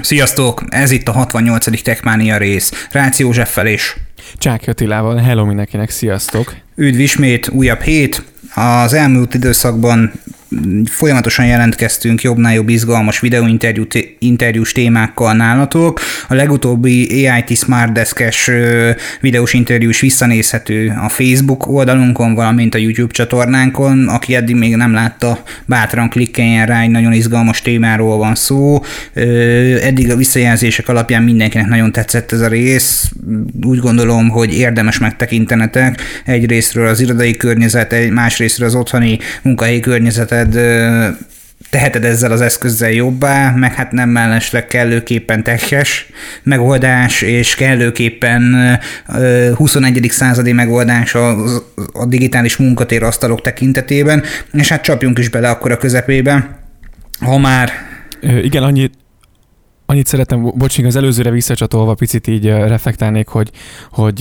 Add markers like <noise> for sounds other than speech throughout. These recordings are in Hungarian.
Sziasztok! Ez itt a 68. Techmania rész. Rácz Józseffel és Csák Attilával. Hello mindenkinek, sziasztok! Üdv ismét, újabb hét. Az elmúlt időszakban folyamatosan jelentkeztünk jobbnál jobb izgalmas videóinterjús témákkal nálatok. A legutóbbi AIT Smart Desk-es videós interjús visszanézhető a Facebook oldalunkon, valamint a YouTube csatornánkon. Aki eddig még nem látta, bátran klikkeljen rá, egy nagyon izgalmas témáról van szó. Eddig a visszajelzések alapján mindenkinek nagyon tetszett ez a rész. Úgy gondolom, hogy érdemes megtekintenetek. Egyrésztről az irodai környezet, másrésztről az otthoni munkahelyi környezet teheted, teheted ezzel az eszközzel jobbá, meg hát nem mellesleg kellőképpen tekes megoldás, és kellőképpen 21. századi megoldás a, a digitális munkatér asztalok tekintetében, és hát csapjunk is bele akkor a közepébe, ha már igen, annyit, Annyit szeretem, bocs, az előzőre visszacsatolva picit így reflektálnék, hogy, hogy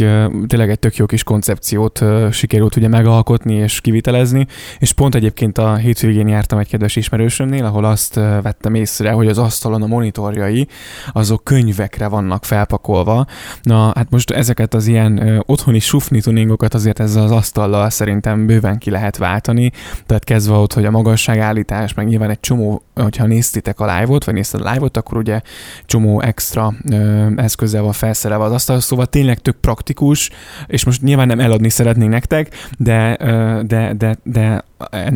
tényleg egy tök jó kis koncepciót sikerült ugye megalkotni és kivitelezni, és pont egyébként a hétvégén jártam egy kedves ismerősömnél, ahol azt vettem észre, hogy az asztalon a monitorjai, azok könyvekre vannak felpakolva. Na, hát most ezeket az ilyen otthoni sufni tuningokat azért ezzel az asztallal szerintem bőven ki lehet váltani, tehát kezdve ott, hogy a magasságállítás, meg nyilván egy csomó, hogyha néztitek a live-ot, vagy nézted a live-ot, akkor ugye csomó extra ö, eszközzel van felszerelve az asztal, szóval tényleg tök praktikus, és most nyilván nem eladni szeretnénk nektek, de, ö, de, de, de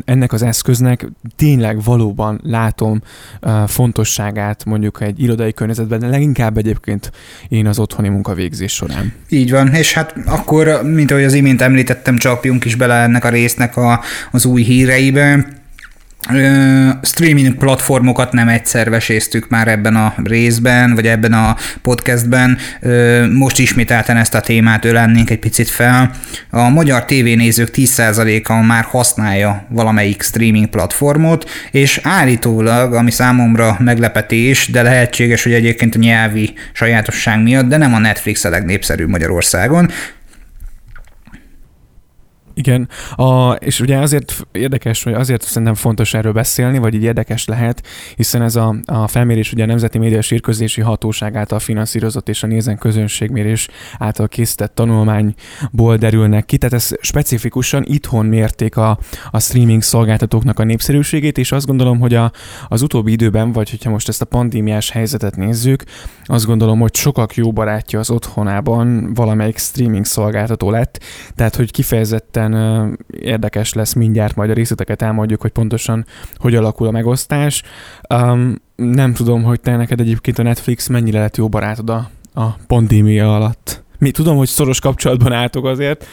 ennek az eszköznek tényleg valóban látom ö, fontosságát mondjuk egy irodai környezetben, de leginkább egyébként én az otthoni munkavégzés során. Így van, és hát akkor, mint ahogy az imént említettem, csapjunk is bele ennek a résznek a, az új híreibe streaming platformokat nem egyszer veséztük már ebben a részben, vagy ebben a podcastben. Most ismételten ezt a témát ölennénk egy picit fel. A magyar tévénézők 10%-a már használja valamelyik streaming platformot, és állítólag, ami számomra meglepetés, de lehetséges, hogy egyébként a nyelvi sajátosság miatt, de nem a Netflix a legnépszerűbb Magyarországon, igen, a, és ugye azért érdekes, vagy azért szerintem fontos erről beszélni, vagy így érdekes lehet, hiszen ez a, a felmérés ugye a Nemzeti Média Sírközlési Hatóság által finanszírozott és a Nézen közönségmérés által készített tanulmányból derülnek ki, tehát ez specifikusan itthon mérték a, a streaming szolgáltatóknak a népszerűségét, és azt gondolom, hogy a, az utóbbi időben, vagy hogyha most ezt a pandémiás helyzetet nézzük, azt gondolom, hogy sokak jó barátja az otthonában valamelyik streaming szolgáltató lett, tehát hogy kifejezetten mindenképpen érdekes lesz mindjárt, majd a részleteket elmondjuk, hogy pontosan hogy alakul a megosztás. Um, nem tudom, hogy te neked egyébként a Netflix mennyire lett jó barátod a, a pandémia alatt. Mi tudom, hogy szoros kapcsolatban álltok azért,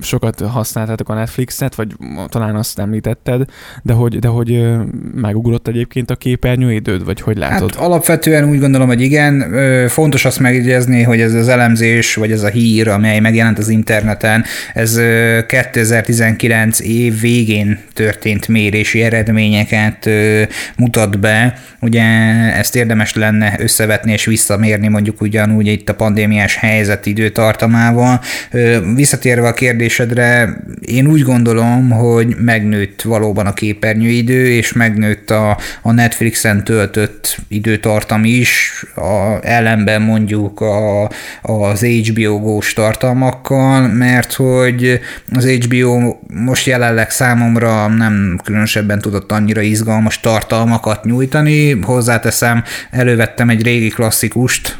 sokat használtátok a Netflixet, vagy talán azt említetted, de hogy, de hogy megugrott egyébként a képernyőidőd, vagy hogy látod? Hát alapvetően úgy gondolom, hogy igen. Fontos azt megjegyezni, hogy ez az elemzés, vagy ez a hír, amely megjelent az interneten, ez 2019 év végén történt mérési eredményeket mutat be. Ugye ezt érdemes lenne összevetni és visszamérni mondjuk ugyanúgy itt a pandémiás hely helyzet időtartamával. Visszatérve a kérdésedre, én úgy gondolom, hogy megnőtt valóban a képernyőidő, és megnőtt a, a Netflixen töltött időtartam is, a, ellenben mondjuk a, az HBO Go-s tartalmakkal, mert hogy az HBO most jelenleg számomra nem különösebben tudott annyira izgalmas tartalmakat nyújtani. Hozzáteszem, elővettem egy régi klasszikust,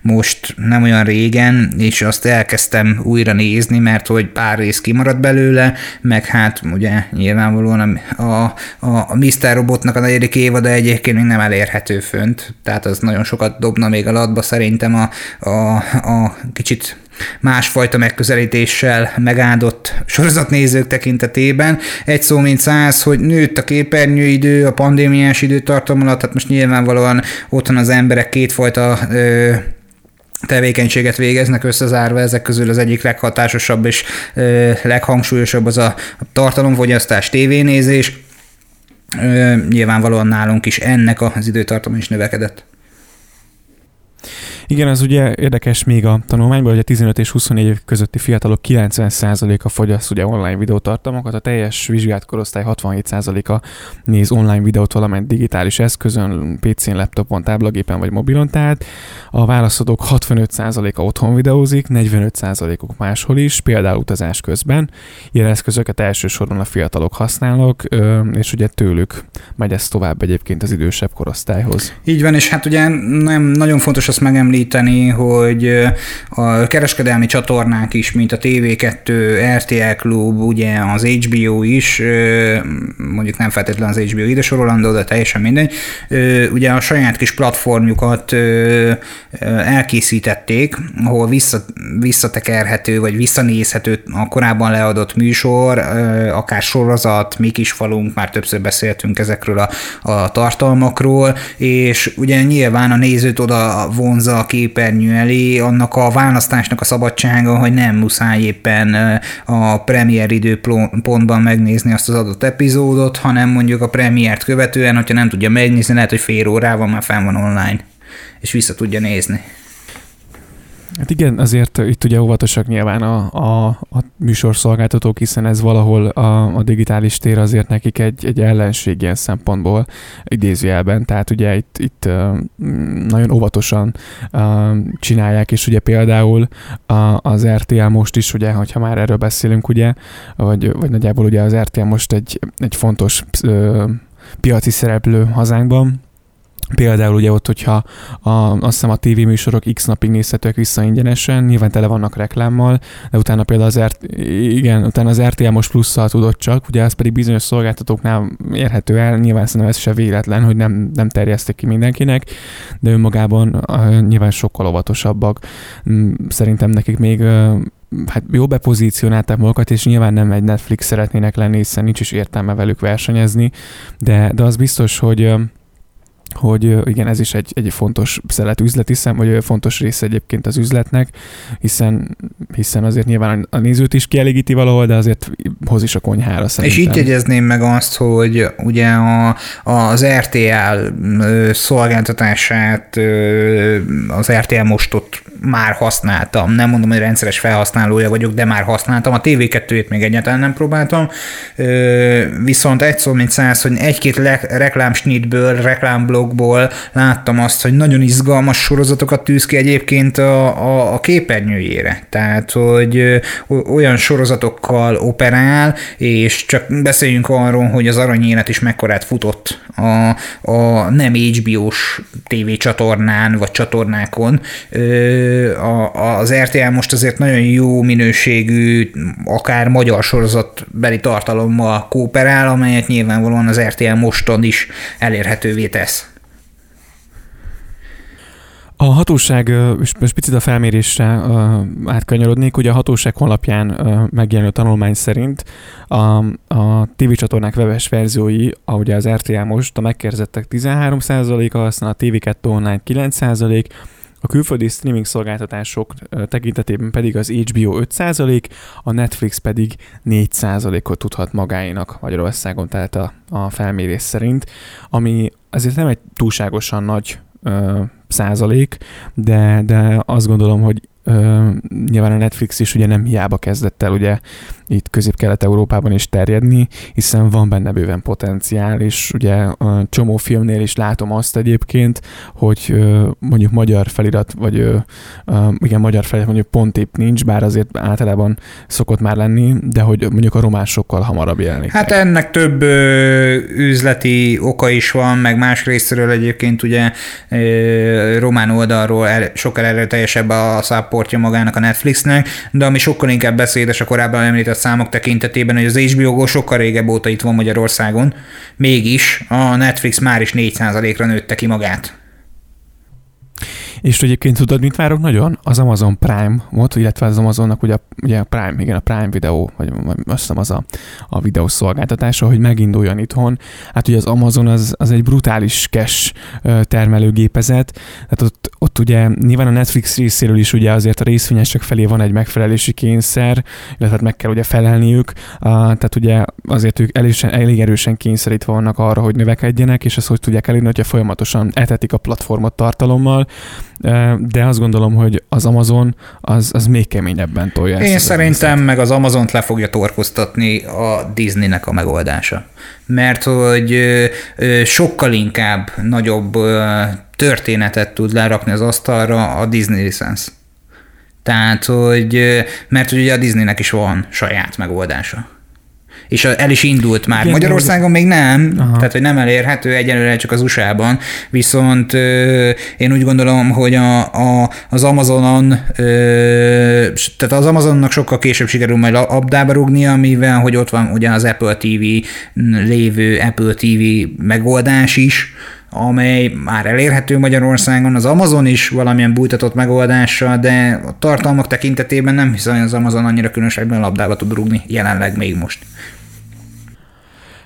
most nem olyan régen, és azt elkezdtem újra nézni, mert hogy pár rész kimaradt belőle, meg hát ugye nyilvánvalóan a, a, a Mr. Robotnak a negyedik évada egyébként még nem elérhető fönt, tehát az nagyon sokat dobna még a latba szerintem a, a, a kicsit másfajta megközelítéssel megáldott sorozatnézők tekintetében. Egy szó mint száz, hogy nőtt a képernyőidő a pandémiás időtartam alatt, tehát most nyilvánvalóan otthon az emberek kétfajta ö, tevékenységet végeznek összezárva, ezek közül az egyik leghatásosabb és ö, leghangsúlyosabb az a tartalomfogyasztás, tévénézés. Ö, nyilvánvalóan nálunk is ennek az időtartama is növekedett. Igen, az ugye érdekes még a tanulmányban, hogy a 15 és 24 év közötti fiatalok 90%-a fogyaszt ugye online videótartalmakat, a teljes vizsgált korosztály 67%-a néz online videót valamely digitális eszközön, PC-n, laptopon, táblagépen vagy mobilon, tehát a válaszadók 65%-a otthon videózik, 45%-uk máshol is, például utazás közben. Ilyen eszközöket elsősorban a fiatalok használnak, és ugye tőlük megy ez tovább egyébként az idősebb korosztályhoz. Így van, és hát ugye nem, nagyon fontos azt megemlíteni, hogy a kereskedelmi csatornák is, mint a TV2, RTL Klub, ugye az HBO is, mondjuk nem feltétlenül az HBO ide sorolandó, de teljesen mindegy, ugye a saját kis platformjukat elkészítették, ahol vissza, visszatekerhető, vagy visszanézhető a korábban leadott műsor, akár sorozat, mi kis falunk, már többször beszéltünk ezekről a, a tartalmakról, és ugye nyilván a nézőt oda vonza képernyő elé, annak a választásnak a szabadsága, hogy nem muszáj éppen a premier időpontban megnézni azt az adott epizódot, hanem mondjuk a premiért követően, hogyha nem tudja megnézni, lehet, hogy fél órával már fenn van online, és vissza tudja nézni. Hát igen, azért itt ugye óvatosak nyilván a, a, a műsorszolgáltatók, hiszen ez valahol a, a digitális tér azért nekik egy, egy ellenség ilyen szempontból idézőjelben, tehát ugye itt, itt nagyon óvatosan csinálják, és ugye például az RTL most is, ugye, hogyha már erről beszélünk, ugye, vagy, vagy nagyjából ugye az RTL most egy, egy fontos piaci szereplő hazánkban, Például ugye ott, hogyha a, azt hiszem a tévéműsorok x napig nézhetőek vissza ingyenesen, nyilván tele vannak reklámmal, de utána például az, RT, igen, utána az RTL most plusszal tudott csak, ugye ez pedig bizonyos szolgáltatóknál érhető el, nyilván szerintem ez se véletlen, hogy nem, nem terjesztik ki mindenkinek, de önmagában nyilván sokkal óvatosabbak. Mm, szerintem nekik még hát jó bepozícionálták magukat, és nyilván nem egy Netflix szeretnének lenni, hiszen nincs is értelme velük versenyezni, de, de az biztos, hogy hogy igen, ez is egy, egy fontos szelet üzleti szem, vagy fontos része egyébként az üzletnek, hiszen, hiszen azért nyilván a nézőt is kielégíti valahol, de azért hoz is a konyhára szerintem. És itt jegyezném meg azt, hogy ugye a, az RTL szolgáltatását az RTL most ott már használtam. Nem mondom, hogy rendszeres felhasználója vagyok, de már használtam. A TV2-ét még egyáltalán nem próbáltam. Viszont egy szó, mint száz, hogy egy-két reklámsnitből, reklámblogból láttam azt, hogy nagyon izgalmas sorozatokat tűz ki egyébként a, a, a képernyőjére. Tehát, hogy olyan sorozatokkal operál, és csak beszéljünk arról, hogy az aranyélet is mekkorát futott a, a nem HBO-s tévécsatornán, vagy csatornákon a, az RTL most azért nagyon jó minőségű, akár magyar sorozatbeli tartalommal kooperál, amelyet nyilvánvalóan az RTL moston is elérhetővé tesz. A hatóság, és picit a felmérésre átkanyarodnék, ugye a hatóság honlapján megjelenő tanulmány szerint a, a TV csatornák webes verziói, ahogy az RTL most, a megkérdezettek 13%-a, aztán a TV2 online 9%, a külföldi streaming szolgáltatások tekintetében pedig az HBO 5%, a Netflix pedig 4%-ot tudhat magáénak Magyarországon, tehát a, a felmérés szerint, ami azért nem egy túlságosan nagy százalék, de, de azt gondolom, hogy nyilván a Netflix is ugye nem hiába kezdett el ugye itt közép-kelet-európában is terjedni, hiszen van benne bőven potenciál, és ugye a csomó filmnél is látom azt egyébként, hogy mondjuk magyar felirat, vagy igen, magyar felirat mondjuk pont épp nincs, bár azért általában szokott már lenni, de hogy mondjuk a román sokkal hamarabb jelenik. Hát ennek több üzleti oka is van, meg más részről egyébként ugye román oldalról el, sokkal erőteljesebb a száportja magának a Netflixnek, de ami sokkal inkább beszédes a korábban említett számok tekintetében, hogy az HBO sokkal régebb óta itt van Magyarországon, mégis a Netflix már is 4%-ra nőtte ki magát. És egyébként tudod, mit várok nagyon? Az Amazon Prime volt, illetve az Amazonnak ugye, ugye a Prime, igen, a Prime videó, vagy azt hiszem az a, a videó szolgáltatása, hogy meginduljon itthon. Hát ugye az Amazon az, az egy brutális cash termelőgépezet, tehát ott, ott ugye nyilván a Netflix részéről is ugye azért a részvényesek felé van egy megfelelési kényszer, illetve hát meg kell ugye felelniük, tehát ugye azért ők elég, elég erősen kényszerítve vannak arra, hogy növekedjenek, és ezt hogy tudják elérni, hogyha folyamatosan etetik a platformot tartalommal, de azt gondolom, hogy az Amazon az, az még keményebben tolja Én ezt szerintem meg az Amazont le fogja torkoztatni a Disneynek a megoldása. Mert hogy sokkal inkább nagyobb történetet tud lerakni az asztalra a Disney licensz. Tehát, hogy, mert ugye a Disneynek is van saját megoldása és el is indult már. Igen, Magyarországon még nem, Aha. tehát hogy nem elérhető egyelőre csak az USA-ban, viszont én úgy gondolom, hogy a, a, az Amazonon, tehát az Amazonnak sokkal később sikerül majd abdába rúgnia, mivel hogy ott van ugye az Apple TV lévő Apple TV megoldás is, amely már elérhető Magyarországon, az Amazon is valamilyen bújtatott megoldással, de a tartalmak tekintetében nem hiszem, hogy az Amazon annyira különösebben labdába tud rúgni jelenleg még most.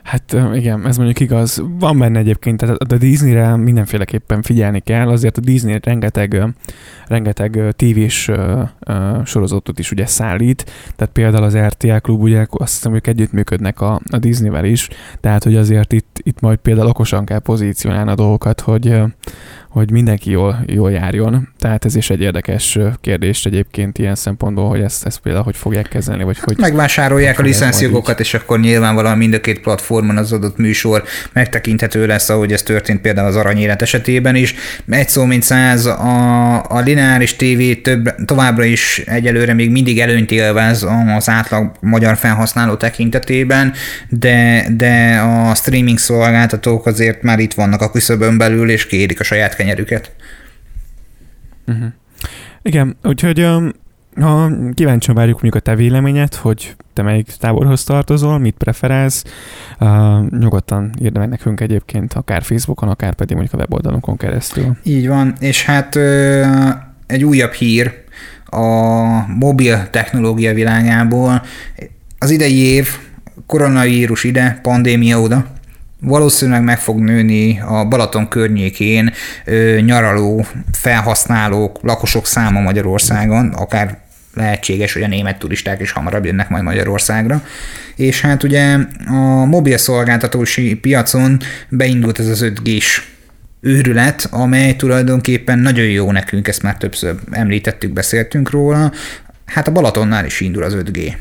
Hát igen, ez mondjuk igaz. Van benne egyébként, tehát a Disneyre mindenféleképpen figyelni kell, azért a Disney rengeteg, rengeteg tévés sorozatot is ugye szállít, tehát például az RTL klub, ugye azt hiszem, hogy együttműködnek a, a Disneyvel is, tehát hogy azért itt, itt majd például okosan kell pozícionálni a dolgokat, hogy, hogy mindenki jól, jól járjon. Tehát ez is egy érdekes kérdés egyébként ilyen szempontból, hogy ezt, ezt például hogy fogják kezelni, vagy hogy... Megvásárolják hogy a licenszjogokat, és akkor nyilvánvalóan mind a két platformon az adott műsor megtekinthető lesz, ahogy ez történt például az aranyélet esetében is. Egy szó mint száz, a, a lineáris TV több, továbbra is egyelőre még mindig előnyt élvez az átlag magyar felhasználó tekintetében, de, de a streaming szolgáltatók azért már itt vannak a küszöbön belül, és kérik a saját kenyerüket. Uh-huh. Igen, úgyhogy um, ha kíváncsian várjuk mondjuk a te véleményet, hogy te melyik táborhoz tartozol, mit preferálsz, uh, nyugodtan írd meg nekünk egyébként, akár Facebookon, akár pedig mondjuk a weboldalunkon keresztül. Így van, és hát egy újabb hír a mobil technológia világából. Az idei év, koronavírus ide, pandémia oda, valószínűleg meg fog nőni a Balaton környékén ö, nyaraló felhasználók, lakosok száma Magyarországon, akár lehetséges, hogy a német turisták is hamarabb jönnek majd Magyarországra. És hát ugye a mobil szolgáltatósi piacon beindult ez az 5 g őrület, amely tulajdonképpen nagyon jó nekünk, ezt már többször említettük, beszéltünk róla. Hát a Balatonnál is indul az 5G.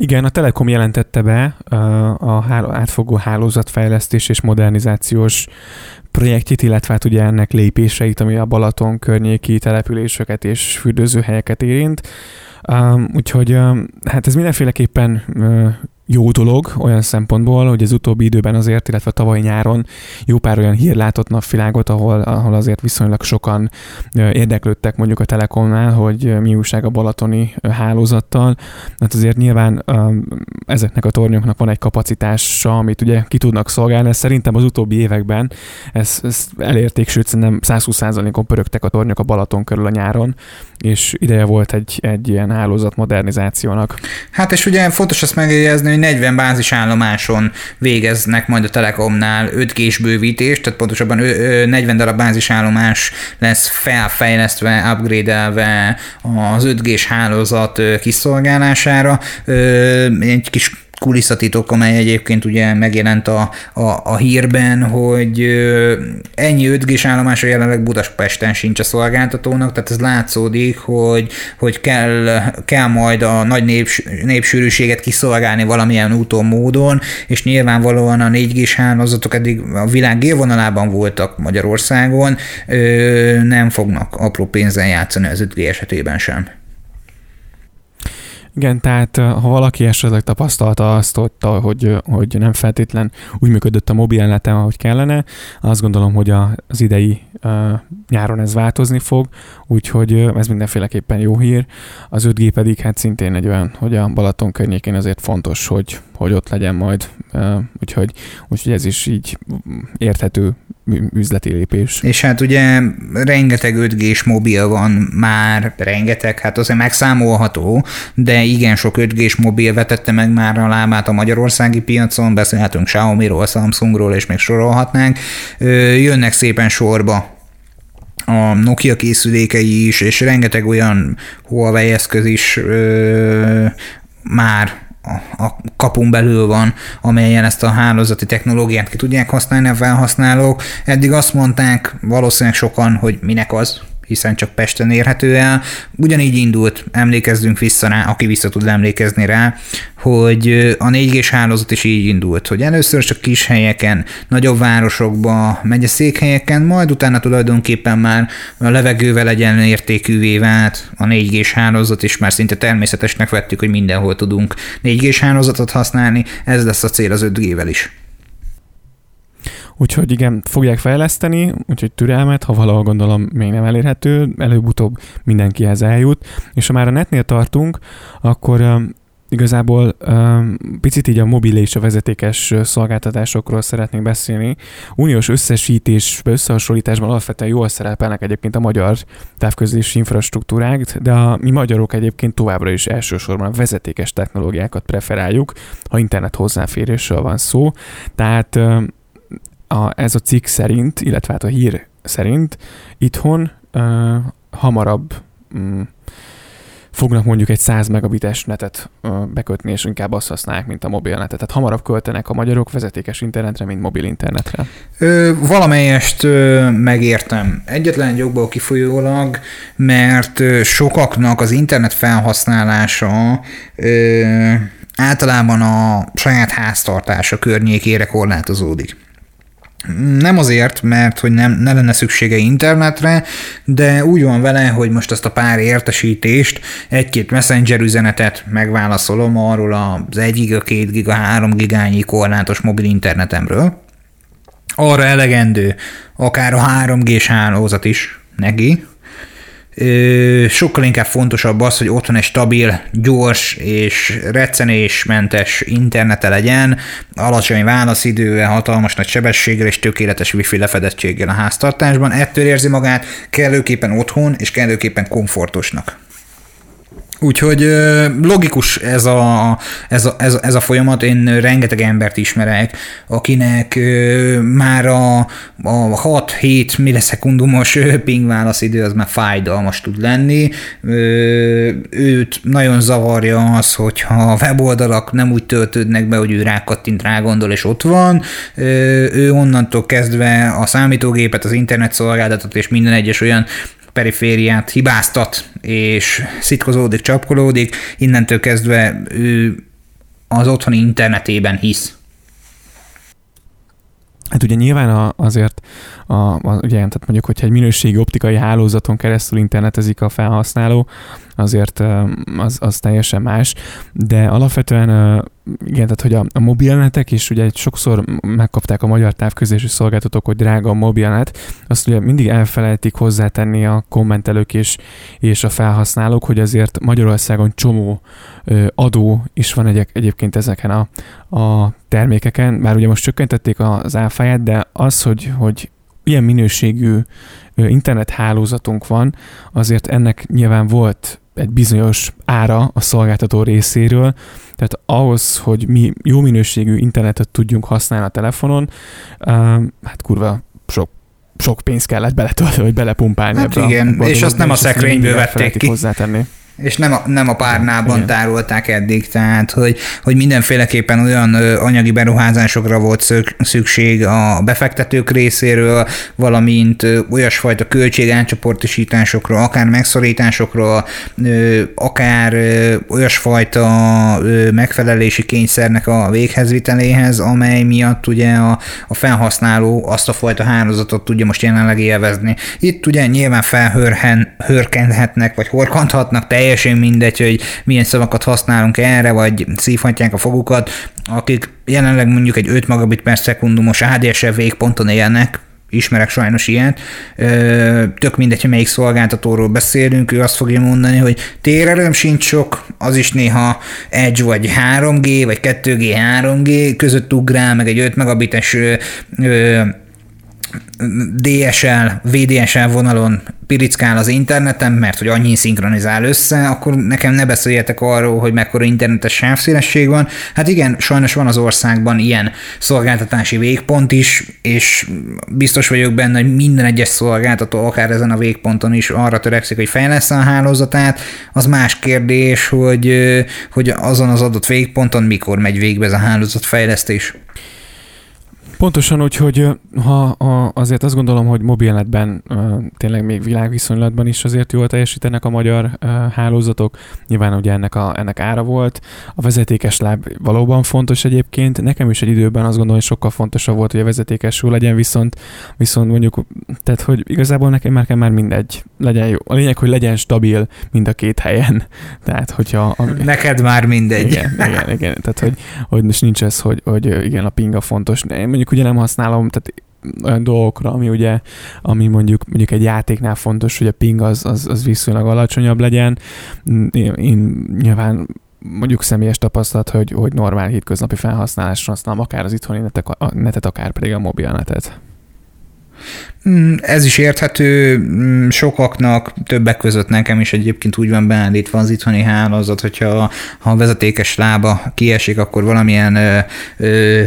Igen, a Telekom jelentette be a átfogó hálózatfejlesztés és modernizációs projektjét, illetve hát ugye ennek lépéseit, ami a Balaton környéki településeket és fürdőzőhelyeket érint. Úgyhogy hát ez mindenféleképpen jó dolog olyan szempontból, hogy az utóbbi időben azért, illetve tavaly nyáron jó pár olyan hír látott napvilágot, ahol, ahol azért viszonylag sokan érdeklődtek mondjuk a Telekomnál, hogy mi újság a balatoni hálózattal. Hát azért nyilván ezeknek a tornyoknak van egy kapacitása, amit ugye ki tudnak szolgálni. Szerintem az utóbbi években ezt, ezt elérték, sőt szerintem 120%-on pörögtek a tornyok a Balaton körül a nyáron, és ideje volt egy, egy ilyen hálózat modernizációnak. Hát és ugye fontos azt megjegyezni, hogy 40 bázisállomáson végeznek majd a Telekomnál 5 g bővítést, tehát pontosabban 40 darab bázisállomás lesz felfejlesztve, upgrade-elve az 5 g hálózat kiszolgálására. Egy kis kulisszatitok, amely egyébként ugye megjelent a, a, a hírben, hogy ennyi 5 g állomásra jelenleg Budapesten sincs a szolgáltatónak, tehát ez látszódik, hogy, hogy kell, kell majd a nagy néps, népsűrűséget kiszolgálni valamilyen úton, módon, és nyilvánvalóan a 4 g hálózatok eddig a világ élvonalában voltak Magyarországon, nem fognak apró pénzen játszani az 5G esetében sem. Igen, tehát ha valaki esetleg tapasztalta azt, hogy, hogy nem feltétlen úgy működött a mobil ellátám, ahogy kellene, azt gondolom, hogy az idei nyáron ez változni fog, úgyhogy ez mindenféleképpen jó hír. Az 5G pedig hát szintén egy olyan, hogy a Balaton környékén azért fontos, hogy, hogy ott legyen majd, úgyhogy, úgyhogy ez is így érthető üzleti lépés. És hát ugye rengeteg 5 g mobil van már, rengeteg, hát azért megszámolható, de igen sok 5 g mobil vetette meg már a lábát a magyarországi piacon, beszélhetünk Xiaomi-ról, Samsungról, és még sorolhatnánk. Jönnek szépen sorba a Nokia készülékei is, és rengeteg olyan Huawei eszköz is ö, már a kapun belül van, amelyen ezt a hálózati technológiát ki tudják használni a felhasználók. Eddig azt mondták valószínűleg sokan, hogy minek az, hiszen csak Pesten érhető el. Ugyanígy indult, emlékezzünk vissza rá, aki vissza tud emlékezni rá, hogy a 4 g hálózat is így indult, hogy először csak kis helyeken, nagyobb városokba, székhelyeken, majd utána tulajdonképpen már a levegővel értékűvé vált a 4 g hálózat, és már szinte természetesnek vettük, hogy mindenhol tudunk 4 g hálózatot használni, ez lesz a cél az 5G-vel is. Úgyhogy igen, fogják fejleszteni, úgyhogy türelmet, ha valahol gondolom még nem elérhető, előbb-utóbb mindenkihez eljut. És ha már a netnél tartunk, akkor igazából picit így a mobil és a vezetékes szolgáltatásokról szeretnék beszélni. Uniós összesítés, összehasonlításban alapvetően jól szerepelnek egyébként a magyar távközlési infrastruktúrák, de a mi magyarok egyébként továbbra is elsősorban a vezetékes technológiákat preferáljuk, ha internet hozzáférésről van szó. Tehát a, ez a cikk szerint, illetve hát a hír szerint itthon uh, hamarabb um, fognak mondjuk egy 100 megabites netet uh, bekötni, és inkább azt használják, mint a mobilnetet. Tehát hamarabb költenek a magyarok vezetékes internetre, mint mobil internetre. Ö, valamelyest ö, megértem. Egyetlen jogból kifolyólag, mert ö, sokaknak az internet felhasználása ö, általában a saját háztartása környékére korlátozódik. Nem azért, mert hogy nem, ne lenne szüksége internetre, de úgy van vele, hogy most azt a pár értesítést, egy-két messenger üzenetet megválaszolom arról az 1 giga, 2 giga, 3 gigányi korlátos mobil internetemről. Arra elegendő akár a 3G-s hálózat is neki, sokkal inkább fontosabb az, hogy otthon egy stabil, gyors és reccenésmentes internete legyen, alacsony válaszidővel, hatalmas nagy sebességgel és tökéletes wifi lefedettséggel a háztartásban. Ettől érzi magát kellőképpen otthon és kellőképpen komfortosnak. Úgyhogy logikus ez a, ez, a, ez, a, ez a folyamat, én rengeteg embert ismerek, akinek már a, a 6-7 millisekundumos ping válaszidő az már fájdalmas tud lenni. Őt nagyon zavarja az, hogyha a weboldalak nem úgy töltődnek be, hogy ő rákattint, rágondol és ott van. Ő onnantól kezdve a számítógépet, az internet szolgáltatót és minden egyes olyan perifériát hibáztat, és szitkozódik, csapkolódik, innentől kezdve ő az otthoni internetében hisz. Hát ugye nyilván azért, a, a, ugye, tehát mondjuk, hogyha egy minőségi optikai hálózaton keresztül internetezik a felhasználó, azért az, az teljesen más, de alapvetően igen, tehát hogy a, a mobilnetek is ugye sokszor megkapták a magyar távközlési szolgáltatók, hogy drága a mobilnet, azt ugye mindig elfelejtik hozzátenni a kommentelők és, és a felhasználók, hogy azért Magyarországon csomó ö, adó is van egy, egyébként ezeken a, a termékeken, bár ugye most csökkentették az áfáját, de az, hogy, hogy ilyen minőségű internethálózatunk van, azért ennek nyilván volt egy bizonyos ára a szolgáltató részéről, tehát ahhoz, hogy mi jó minőségű internetet tudjunk használni a telefonon, hát kurva sok sok pénzt kellett beletölteni, vagy belepumpálni hát ebbe igen, a, és azt nem a szekrényből vették ki. Hozzátenni és nem a, nem a párnában Igen. tárolták eddig, tehát hogy, hogy mindenféleképpen olyan anyagi beruházásokra volt szükség a befektetők részéről, valamint olyasfajta költségátcsoportosításokra, akár megszorításokra, akár olyasfajta megfelelési kényszernek a véghezviteléhez, amely miatt ugye a, a felhasználó azt a fajta hálózatot tudja most jelenleg élvezni. Itt ugye nyilván felhörkenhetnek, vagy horkanthatnak teljesen teljesen mindegy, hogy milyen szavakat használunk erre, vagy szívhatják a fogukat, akik jelenleg mondjuk egy 5 megabit per szekundumos ADSL végponton élnek, ismerek sajnos ilyet, tök mindegy, hogy melyik szolgáltatóról beszélünk, ő azt fogja mondani, hogy térerőm sincs sok, az is néha Edge vagy 3G, vagy 2G, 3G között ugrál, meg egy 5 megabites DSL, VDSL vonalon pirickál az interneten, mert hogy annyi szinkronizál össze, akkor nekem ne beszéljetek arról, hogy mekkora internetes sávszélesség van. Hát igen, sajnos van az országban ilyen szolgáltatási végpont is, és biztos vagyok benne, hogy minden egyes szolgáltató, akár ezen a végponton is arra törekszik, hogy fejlesz a hálózatát. Az más kérdés, hogy, hogy azon az adott végponton mikor megy végbe ez a hálózatfejlesztés. Pontosan úgy, hogy ha a, azért azt gondolom, hogy mobilnetben tényleg még világviszonylatban is azért jól teljesítenek a magyar hálózatok. Nyilván ugye ennek, a, ennek ára volt. A vezetékes láb valóban fontos egyébként. Nekem is egy időben azt gondolom, hogy sokkal fontosabb volt, hogy a vezetékes legyen, viszont, viszont mondjuk, tehát hogy igazából nekem már, már mindegy, legyen jó. A lényeg, hogy legyen stabil mind a két helyen. <laughs> Tehát, hogyha... A, Neked már mindegy. Igen, igen, igen. Tehát, hogy, hogy most nincs ez, hogy, hogy igen, a pinga fontos. Mondjuk mondjuk ugye nem használom, tehát olyan dolgokra, ami ugye, ami mondjuk, mondjuk egy játéknál fontos, hogy a ping az, az, az viszonylag alacsonyabb legyen. Én, én nyilván mondjuk személyes tapasztalat, hogy, hogy normál hétköznapi felhasználásra használom akár az itthoni netek, a netet, akár pedig a mobilnetet. Mm, ez is érthető mm, sokaknak, többek között nekem is egyébként úgy van beállítva az itthoni hálózat, hogyha ha a vezetékes lába kiesik, akkor valamilyen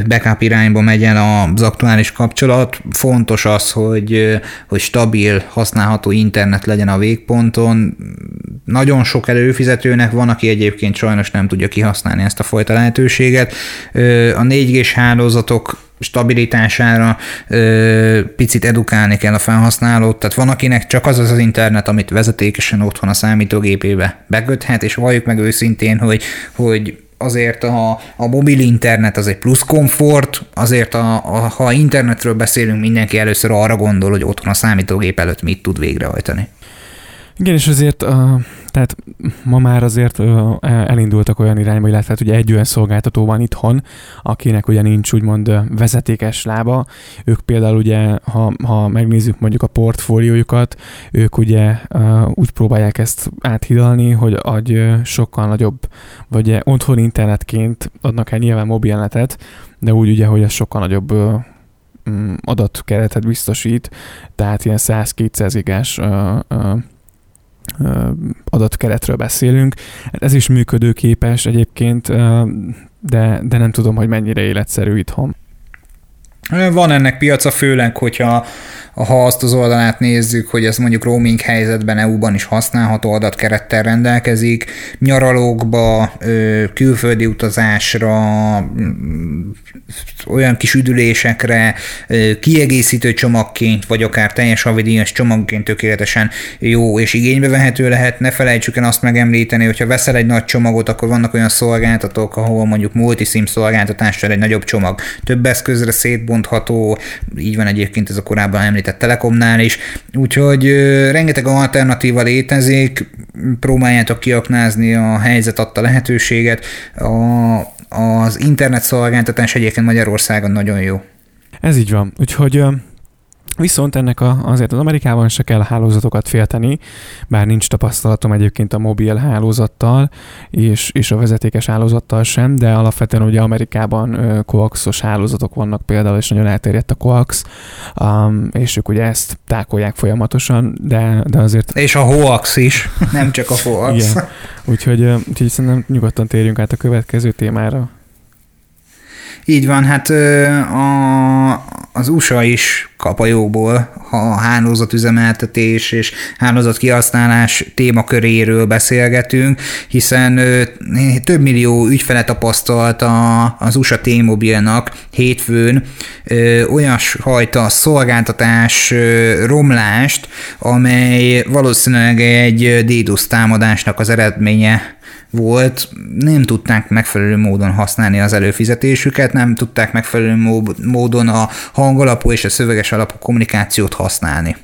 backup irányba megy el az aktuális kapcsolat. Fontos az, hogy, hogy stabil, használható internet legyen a végponton. Nagyon sok előfizetőnek van, aki egyébként sajnos nem tudja kihasználni ezt a fajta lehetőséget. A 4G-s hálózatok stabilitására ö, picit edukálni kell a felhasználót. Tehát van, akinek csak az az, internet, amit vezetékesen otthon a számítógépébe beköthet, és valljuk meg őszintén, hogy, hogy azért a, a mobil internet az egy plusz komfort, azért a, a, ha internetről beszélünk, mindenki először arra gondol, hogy otthon a számítógép előtt mit tud végrehajtani. Igen, és azért uh, tehát ma már azért uh, elindultak olyan irányba, illetve hát ugye egy olyan szolgáltató van itthon, akinek ugye nincs úgymond vezetékes lába. Ők például ugye, ha, ha megnézzük mondjuk a portfóliójukat, ők ugye úgy próbálják ezt áthidalni, hogy adj sokkal nagyobb, vagy otthon internetként adnak el nyilván mobilnetet, de úgy ugye, hogy ez sokkal nagyobb uh, adatkeretet biztosít, tehát ilyen 100-200 gigás adatkeretről beszélünk. Ez is működőképes egyébként, de, de nem tudom, hogy mennyire életszerű itthon. Van ennek piaca, főleg, hogyha ha azt az oldalát nézzük, hogy ez mondjuk roaming helyzetben EU-ban is használható adatkerettel rendelkezik, nyaralókba, külföldi utazásra, mm, olyan kis üdülésekre, kiegészítő csomagként, vagy akár teljes havidíjas csomagként tökéletesen jó és igénybe vehető lehet. Ne felejtsük el azt megemlíteni, hogyha veszel egy nagy csomagot, akkor vannak olyan szolgáltatók, ahol mondjuk multisim szolgáltatással egy nagyobb csomag több eszközre szétbontható, így van egyébként ez a korábban említett Telekomnál is, úgyhogy rengeteg alternatíva létezik, próbáljátok kiaknázni a helyzet adta lehetőséget. A, az internet szolgáltatás egyébként Magyarországon nagyon jó. Ez így van. Úgyhogy Viszont ennek a, azért az Amerikában se kell hálózatokat félteni, bár nincs tapasztalatom egyébként a mobil hálózattal és, és a vezetékes hálózattal sem, de alapvetően ugye Amerikában koaxos hálózatok vannak például, és nagyon elterjedt a koax, um, és ők ugye ezt tákolják folyamatosan, de, de azért... És a hoax is, nem csak a hoax. Igen. Úgyhogy, úgyhogy szerintem nyugodtan térjünk át a következő témára. Így van, hát a, az USA is kap a jóból, ha a hálózatüzemeltetés és hálózat kihasználás témaköréről beszélgetünk, hiszen több millió ügyfele tapasztalt az USA T-Mobilnak hétfőn olyan fajta szolgáltatás romlást, amely valószínűleg egy DDoS támadásnak az eredménye volt, nem tudták megfelelő módon használni az előfizetésüket, nem tudták megfelelő módon a hangalapú és a szöveges alapú kommunikációt használni.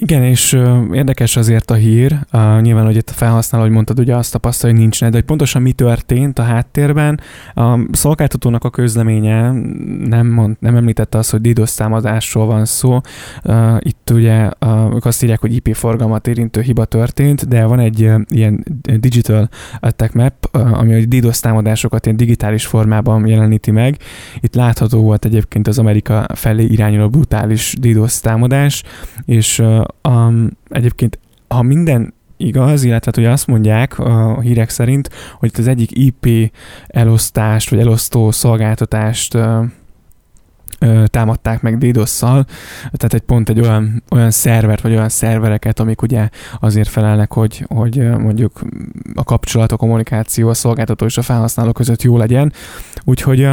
Igen, és érdekes azért a hír. Nyilván, hogy itt a felhasználó, hogy mondtad, ugye azt tapasztalja, hogy nincs de hogy pontosan mi történt a háttérben. A szolgáltatónak a közleménye nem, mond, nem említette azt, hogy DDoS támadásról van szó. Itt ugye uh, ők azt írják, hogy IP forgalmat érintő hiba történt, de van egy ilyen digital attack map, ami a DDoS támadásokat ilyen digitális formában jeleníti meg. Itt látható volt egyébként az Amerika felé irányuló brutális DDoS támadás, és um, egyébként ha minden igaz, illetve hogy azt mondják a hírek szerint, hogy itt az egyik IP elosztást, vagy elosztó szolgáltatást támadták meg DDoS-szal, tehát egy pont egy olyan, olyan szervert, vagy olyan szervereket, amik ugye azért felelnek, hogy, hogy mondjuk a kapcsolat, a kommunikáció, a szolgáltató és a felhasználó között jó legyen. Úgyhogy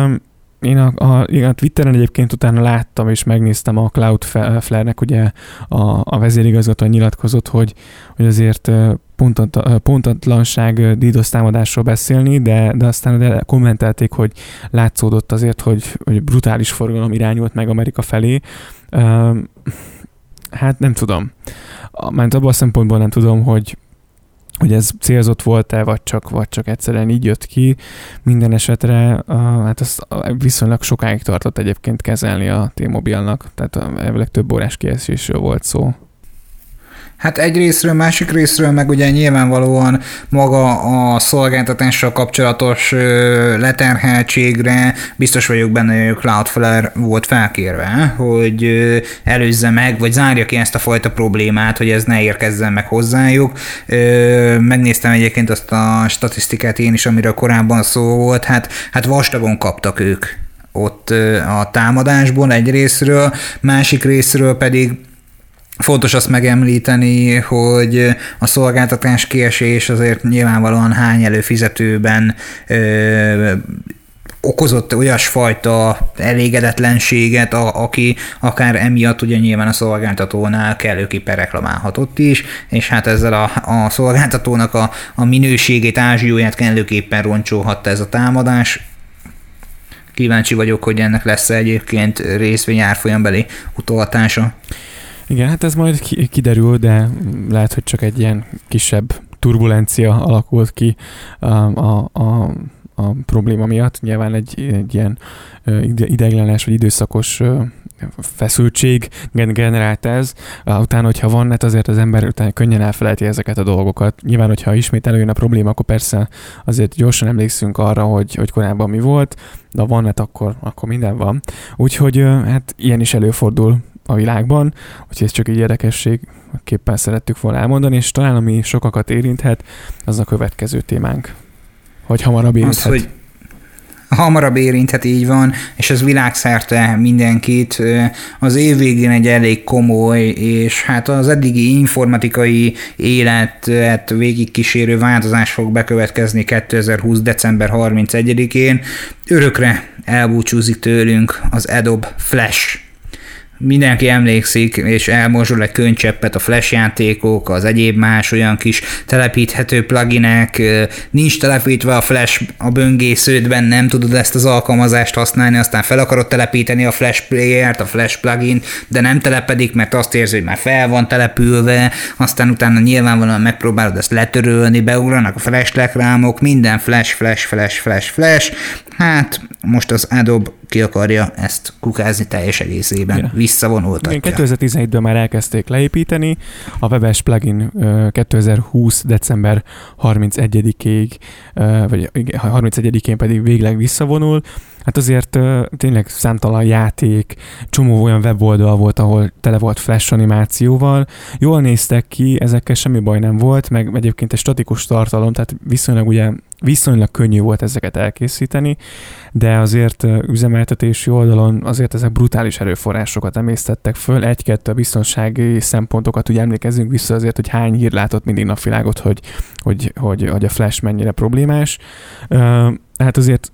én a, a, a Twitteren egyébként utána láttam és megnéztem a Cloudflare-nek ugye a, a vezérigazgató nyilatkozott, hogy, hogy azért pontat, pontatlanság DDoS támadásról beszélni, de, de aztán de kommentelték, hogy látszódott azért, hogy, hogy brutális forgalom irányult meg Amerika felé. Hát nem tudom. Mert abban a szempontból nem tudom, hogy, hogy ez célzott volt-e, vagy csak, vagy csak egyszerűen így jött ki. Minden esetre hát azt viszonylag sokáig tartott egyébként kezelni a T-Mobilnak, tehát elvileg több órás kiesésről volt szó. Hát egy részről, másik részről meg ugye nyilvánvalóan maga a szolgáltatással kapcsolatos leterheltségre biztos vagyok benne, hogy Cloudflare volt felkérve, hogy előzze meg, vagy zárja ki ezt a fajta problémát, hogy ez ne érkezzen meg hozzájuk. Megnéztem egyébként azt a statisztikát én is, amiről korábban szó volt, hát, hát vastagon kaptak ők ott a támadásból egy részről, másik részről pedig Fontos azt megemlíteni, hogy a szolgáltatás kiesés azért nyilvánvalóan hány előfizetőben ö, okozott olyasfajta elégedetlenséget, a, aki akár emiatt ugye nyilván a szolgáltatónál kellőképpen reklamálhatott is, és hát ezzel a, a szolgáltatónak a, a minőségét, ázsióját kellőképpen roncsolhatta ez a támadás. Kíváncsi vagyok, hogy ennek lesz egyébként részvény árfolyambeli utolhatása. Igen, hát ez majd kiderül, de lehet, hogy csak egy ilyen kisebb turbulencia alakult ki a, a, a, a probléma miatt. Nyilván egy, egy ilyen ideiglenes vagy időszakos feszültség generált ez. Utána, hogyha van net, azért az ember utána könnyen elfelejti ezeket a dolgokat. Nyilván, hogyha ismét előjön a probléma, akkor persze azért gyorsan emlékszünk arra, hogy, hogy korábban mi volt, de ha van net, akkor, akkor minden van. Úgyhogy hát ilyen is előfordul a világban, úgyhogy ez csak egy érdekességképpen szerettük volna elmondani, és talán ami sokakat érinthet, az a következő témánk. Hogy hamarabb érinthet. Az, hogy hamarabb érinthet, így van, és ez világszerte mindenkit. Az év végén egy elég komoly, és hát az eddigi informatikai életet végigkísérő változás fog bekövetkezni 2020. december 31-én. Örökre elbúcsúzik tőlünk az Adobe Flash mindenki emlékszik, és elmozsol egy könycseppet a flash játékok, az egyéb más olyan kis telepíthető pluginek, nincs telepítve a flash a böngésződben, nem tudod ezt az alkalmazást használni, aztán fel akarod telepíteni a flash player-t, a flash plugin, de nem telepedik, mert azt érzi, hogy már fel van települve, aztán utána nyilvánvalóan megpróbálod ezt letörölni, beugranak a flash reklámok, minden flash, flash, flash, flash, flash, hát most az Adobe ki akarja ezt kukázni teljes egészében, Igen. visszavonultatja. Igen, 2017-ben már elkezdték leépíteni, a webes plugin 2020. december 31-ig, vagy 31-én pedig végleg visszavonul, Hát azért tényleg számtalan játék, csomó olyan weboldal volt, ahol tele volt flash animációval. Jól néztek ki, ezekkel semmi baj nem volt, meg egyébként egy statikus tartalom, tehát viszonylag ugye viszonylag könnyű volt ezeket elkészíteni, de azért üzemeltetési oldalon azért ezek brutális erőforrásokat emésztettek föl, egy-kettő biztonsági szempontokat, ugye emlékezzünk vissza azért, hogy hány hír látott mindig napvilágot, hogy, hogy, hogy, hogy a flash mennyire problémás. Hát azért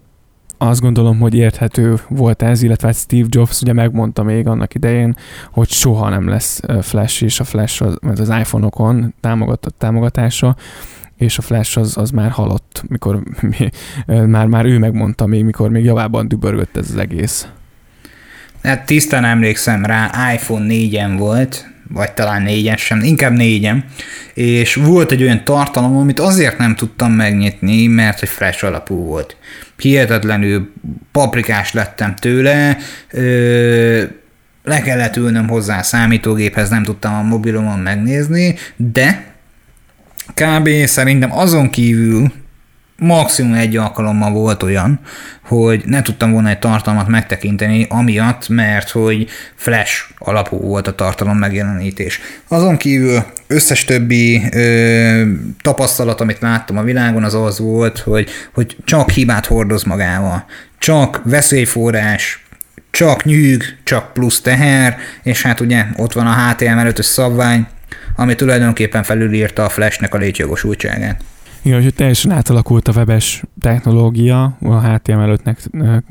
azt gondolom, hogy érthető volt ez, illetve hát Steve Jobs ugye megmondta még annak idején, hogy soha nem lesz Flash, és a Flash az, az iPhone-okon támogatott támogatása, és a Flash az, az már halott, mikor mi, már, már ő megmondta még, mikor még javában dübörgött ez az egész. Hát tisztán emlékszem rá, iPhone 4-en volt, vagy talán négyen sem, inkább négyen, és volt egy olyan tartalom, amit azért nem tudtam megnyitni, mert hogy fresh alapú volt. Hihetetlenül paprikás lettem tőle, ö, le kellett ülnöm hozzá a számítógéphez, nem tudtam a mobilomon megnézni, de kb. szerintem azon kívül maximum egy alkalommal volt olyan, hogy ne tudtam volna egy tartalmat megtekinteni, amiatt, mert hogy flash alapú volt a tartalom megjelenítés. Azon kívül összes többi ö, tapasztalat, amit láttam a világon, az az volt, hogy, hogy csak hibát hordoz magával, csak veszélyforrás, csak nyűg, csak plusz teher, és hát ugye ott van a HTML5-ös szabvány, ami tulajdonképpen felülírta a Flashnek a létjogosultságát. Igen, hogy teljesen átalakult a webes technológia a HTML5-nek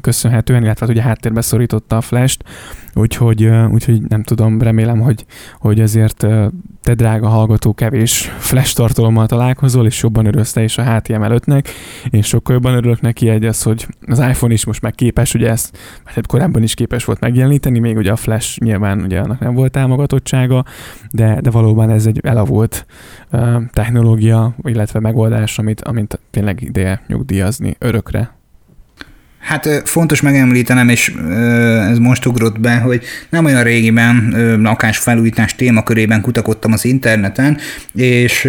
köszönhetően, illetve hogy a háttérbe szorította a Flash-t, úgyhogy, úgyhogy nem tudom, remélem, hogy, hogy ezért te drága hallgató kevés flash tartalommal találkozol, és jobban örülsz te is a HTML5-nek, és sokkal jobban örülök neki egy az, hogy az iPhone is most már képes, ugye ezt, hát korábban is képes volt megjeleníteni, még ugye a flash nyilván ugye annak nem volt támogatottsága, de, de valóban ez egy elavult technológia, illetve megoldás, amit, amit tényleg ideje nyugdíjazni örökre. Hát fontos megemlítenem, és ez most ugrott be, hogy nem olyan régiben lakás felújítás témakörében kutakodtam az interneten, és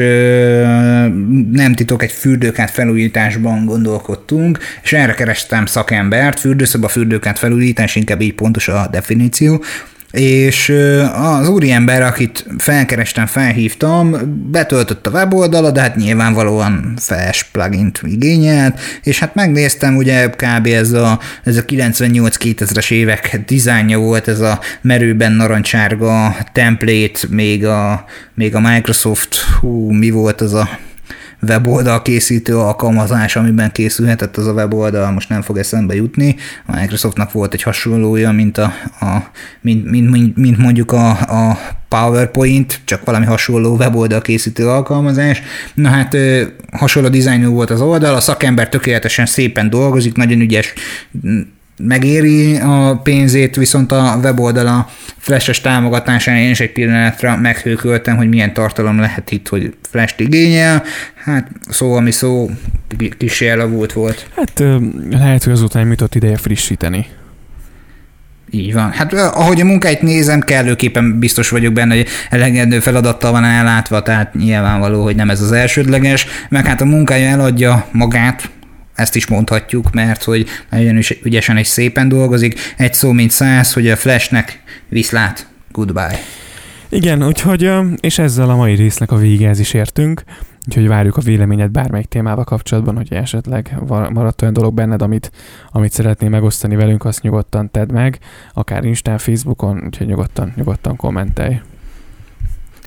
nem titok, egy fürdőkát felújításban gondolkodtunk, és erre kerestem szakembert, fürdőszoba fürdőkát felújítás, inkább így pontos a definíció, és az úriember, akit felkerestem, felhívtam, betöltött a weboldala, de hát nyilvánvalóan Flash plugin igényelt, és hát megnéztem, ugye kb. ez a, ez a 98-2000-es évek dizájnja volt, ez a merőben narancsárga template, még a, még a Microsoft, hú, mi volt az a weboldal készítő alkalmazás, amiben készülhetett az a weboldal, most nem fog eszembe jutni. A Microsoftnak volt egy hasonlója, mint, a, a mint, mint, mint mondjuk a, a PowerPoint, csak valami hasonló weboldal készítő alkalmazás. Na hát hasonló dizájnú volt az oldal, a szakember tökéletesen szépen dolgozik, nagyon ügyes megéri a pénzét, viszont a weboldala flashes támogatásán én is egy pillanatra meghőköltem, hogy milyen tartalom lehet itt, hogy flash igényel. Hát szó, ami szó, kis elavult volt. Hát lehet, hogy azután jutott ideje frissíteni. Így van. Hát ahogy a munkáit nézem, kellőképpen biztos vagyok benne, hogy elegendő feladattal van ellátva, tehát nyilvánvaló, hogy nem ez az elsődleges, meg hát a munkája eladja magát, ezt is mondhatjuk, mert hogy nagyon ügyesen és szépen dolgozik. Egy szó, mint száz, hogy a Flashnek viszlát, goodbye. Igen, úgyhogy, és ezzel a mai résznek a végéhez is értünk, úgyhogy várjuk a véleményed bármelyik témával kapcsolatban, hogy esetleg maradt olyan dolog benned, amit, amit szeretnél megosztani velünk, azt nyugodtan tedd meg, akár Instán, Facebookon, úgyhogy nyugodtan, nyugodtan kommentelj.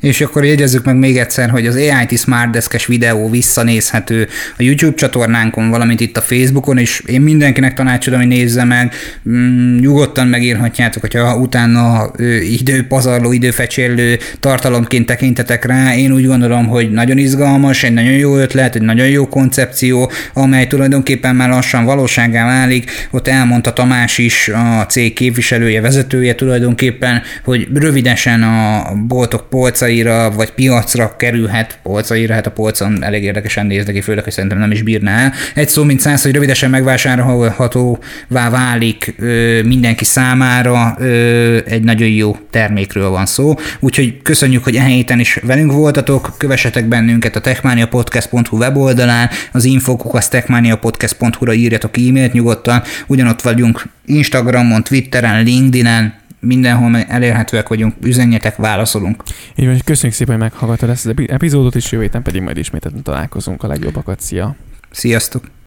És akkor jegyezzük meg még egyszer, hogy az AIT Smart Desk-es videó visszanézhető a YouTube csatornánkon, valamint itt a Facebookon, és én mindenkinek tanácsolom, hogy nézze meg, mm, nyugodtan megírhatjátok, hogyha utána időpazarló, időfecsérlő tartalomként tekintetek rá. Én úgy gondolom, hogy nagyon izgalmas, egy nagyon jó ötlet, egy nagyon jó koncepció, amely tulajdonképpen már lassan valóságá válik. Ott elmondta Tamás is, a cég képviselője, vezetője tulajdonképpen, hogy rövidesen a boltok polcai polcaira, vagy piacra kerülhet, polcaira, hát a polcon elég érdekesen néz neki, főleg, hogy szerintem nem is bírná. El. Egy szó, mint száz, hogy rövidesen megvásárolhatóvá válik ö, mindenki számára, ö, egy nagyon jó termékről van szó. Úgyhogy köszönjük, hogy e héten is velünk voltatok, kövessetek bennünket a techmaniapodcast.hu weboldalán, az infokuk az techmaniapodcast.hu-ra írjatok e-mailt nyugodtan, ugyanott vagyunk Instagramon, Twitteren, LinkedInen, mindenhol elérhetőek vagyunk, üzenjetek, válaszolunk. Így van, köszönjük szépen, hogy meghallgattad ezt az epizódot, és jövő héten pedig majd ismételten találkozunk a legjobbakat. Szia! Sziasztok!